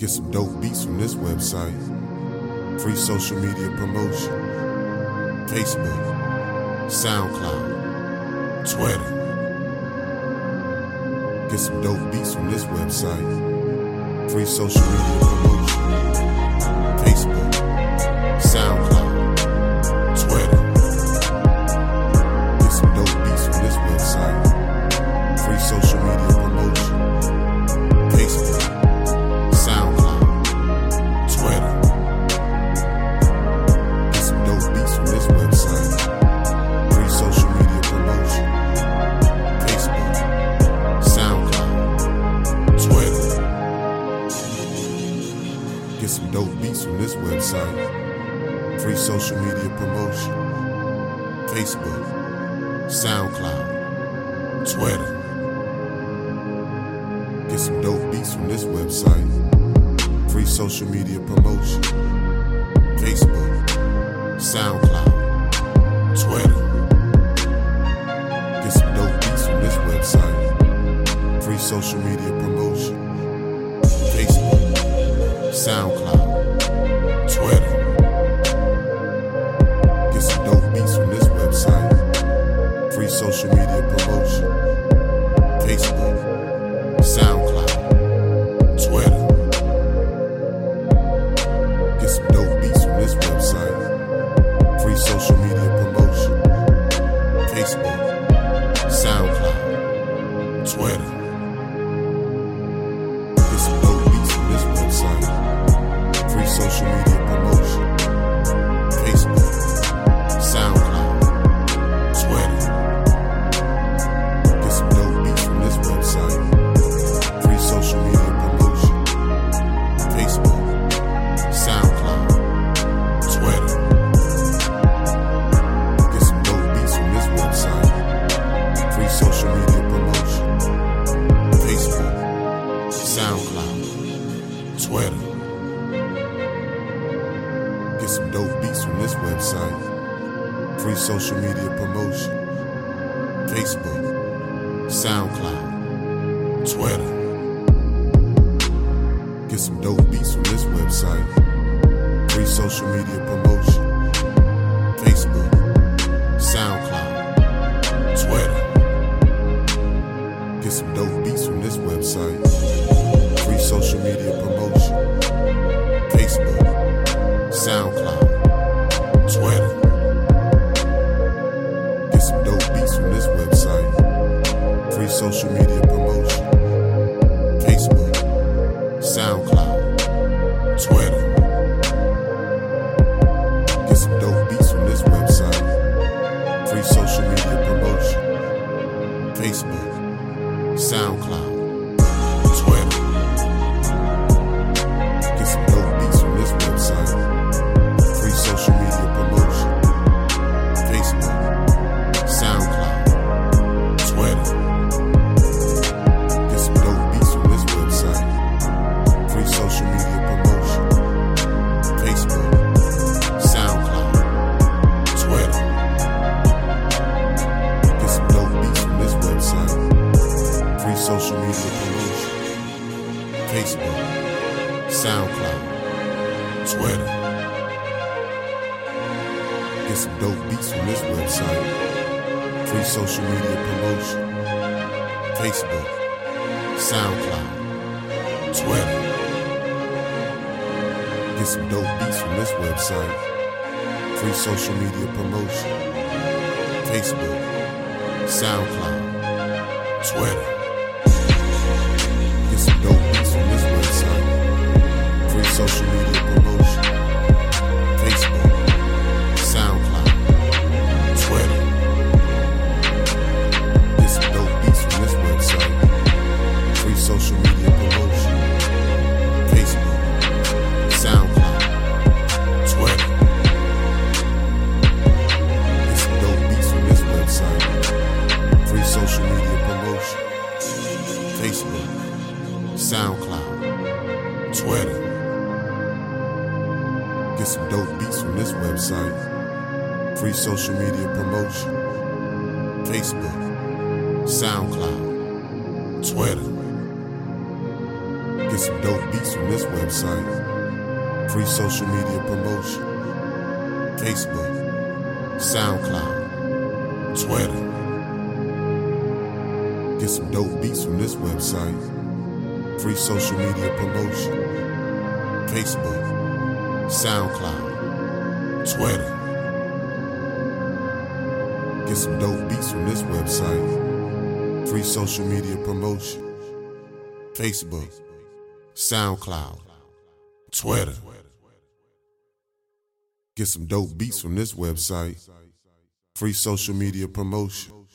Get some dope beats from this website. Free social media promotion. Facebook, SoundCloud, Twitter. Get some dope beats from this website. Free social media promotion. Facebook, SoundCloud, dope beats from this website. Free social media promotion. Facebook, SoundCloud, Twitter. Get some dope beats from this website. Free social media promotion. Facebook, SoundCloud, Twitter. Get some dope beats from this website. Free social media promotion. Facebook, SoundCloud, Twitter. Get some dope beats from this website. Free social media promotion. Facebook, SoundCloud, Twitter. Get some dope beats from this website. Free social media promotion. Facebook, Get some dope beats from this website. Free social media promotion. Facebook, SoundCloud, Twitter. Get some dope beats from this website. Free social media promotion. Twitter. Get some dope beats from this website. Free social media promotion. Facebook, SoundCloud, Facebook, SoundCloud, Twitter. Get some dope beats from this website. Free social media promotion. Facebook, SoundCloud, Twitter. Get some dope beats from this website. Free social media promotion. Facebook, SoundCloud, Twitter. Get some dope beats SoundCloud, Twitter. Get some dope beats from this website. Free social media promotion. Facebook, SoundCloud, Twitter. Get some dope beats from this website. Free social media promotion. Facebook, SoundCloud, Twitter. Get some dope beats from this website. Free social media promotion. Facebook, SoundCloud, Twitter. Get some dope beats from this website. Free social media promotion. Facebook, SoundCloud, Twitter. Get some dope beats from this website. Free social media promotion.